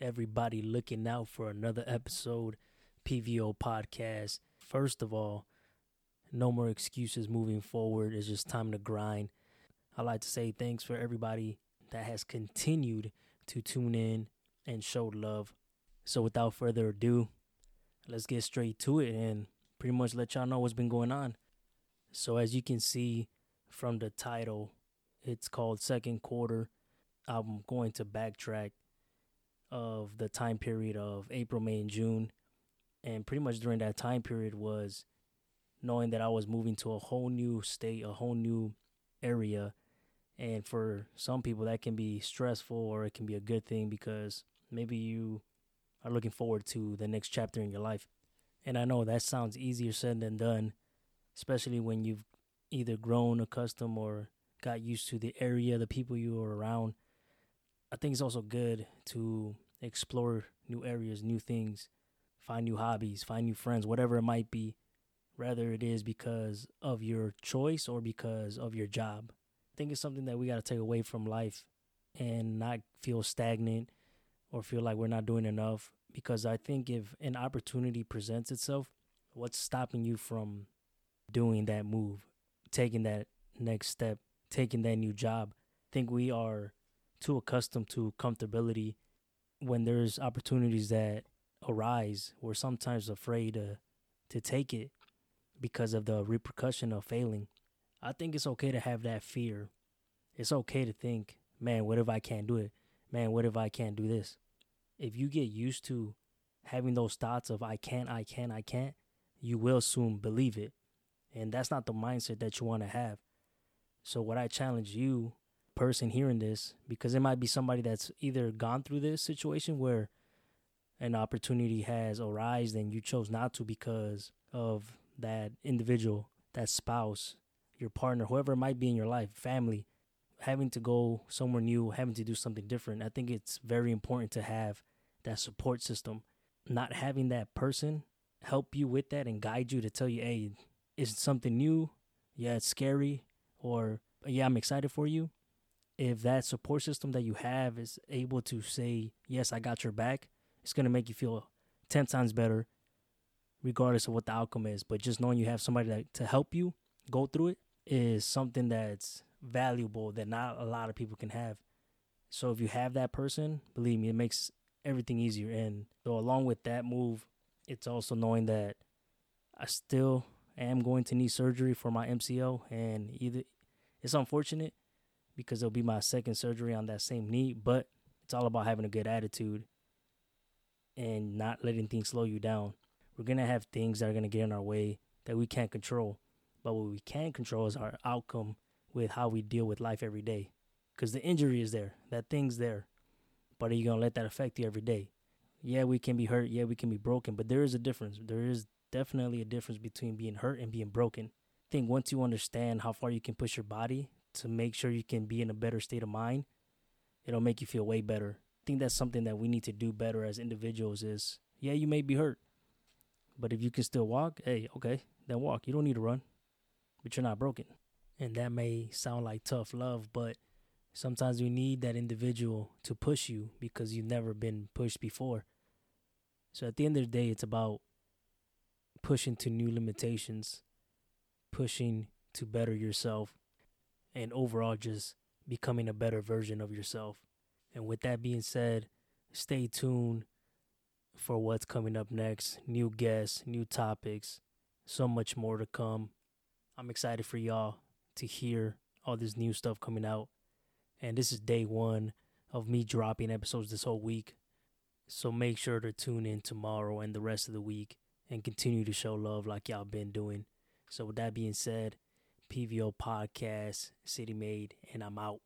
everybody looking out for another mm-hmm. episode PVO podcast. First of all, no more excuses moving forward. It's just time to grind. I'd like to say thanks for everybody that has continued to tune in and show love. So without further ado, let's get straight to it and pretty much let y'all know what's been going on. So as you can see from the title, it's called Second Quarter. I'm going to backtrack of the time period of April, May, and June. And pretty much during that time period was knowing that I was moving to a whole new state, a whole new area. And for some people, that can be stressful or it can be a good thing because maybe you are looking forward to the next chapter in your life. And I know that sounds easier said than done, especially when you've either grown accustomed or got used to the area, the people you are around. I think it's also good to explore new areas, new things, find new hobbies, find new friends, whatever it might be, whether it is because of your choice or because of your job. I think it's something that we got to take away from life and not feel stagnant or feel like we're not doing enough. Because I think if an opportunity presents itself, what's stopping you from doing that move, taking that next step, taking that new job? I think we are too accustomed to comfortability when there's opportunities that arise we're sometimes afraid to to take it because of the repercussion of failing. I think it's okay to have that fear. It's okay to think man what if i can't do it? Man what if i can't do this? If you get used to having those thoughts of i can't i can't i can't you will soon believe it. And that's not the mindset that you want to have. So what i challenge you person hearing this because it might be somebody that's either gone through this situation where an opportunity has arisen and you chose not to because of that individual, that spouse, your partner, whoever it might be in your life, family, having to go somewhere new, having to do something different. I think it's very important to have that support system. Not having that person help you with that and guide you to tell you, hey, it's something new. Yeah, it's scary. Or, yeah, I'm excited for you if that support system that you have is able to say, Yes, I got your back, it's going to make you feel 10 times better, regardless of what the outcome is. But just knowing you have somebody that, to help you go through it is something that's valuable that not a lot of people can have. So if you have that person, believe me, it makes everything easier. And so, along with that move, it's also knowing that I still am going to need surgery for my MCL, and either it's unfortunate because it'll be my second surgery on that same knee. But it's all about having a good attitude and not letting things slow you down. We're gonna have things that are gonna get in our way that we can't control. But what we can control is our outcome with how we deal with life every day. Because the injury is there, that thing's there. But are you gonna let that affect you every day? Yeah, we can be hurt. Yeah, we can be broken. But there is a difference. There is definitely a difference between being hurt and being broken. I think once you understand how far you can push your body to make sure you can be in a better state of mind, it'll make you feel way better. I think that's something that we need to do better as individuals is yeah, you may be hurt. But if you can still walk, hey, okay, then walk. You don't need to run. But you're not broken. And that may sound like tough love, but sometimes we need that individual to push you because you've never been pushed before. So at the end of the day, it's about pushing to new limitations, pushing to better yourself, and overall just becoming a better version of yourself. And with that being said, stay tuned for what's coming up next new guests, new topics, so much more to come. I'm excited for y'all to hear all this new stuff coming out. And this is day one of me dropping episodes this whole week. So make sure to tune in tomorrow and the rest of the week and continue to show love like y'all been doing. So, with that being said, PVO Podcast, City Made, and I'm out.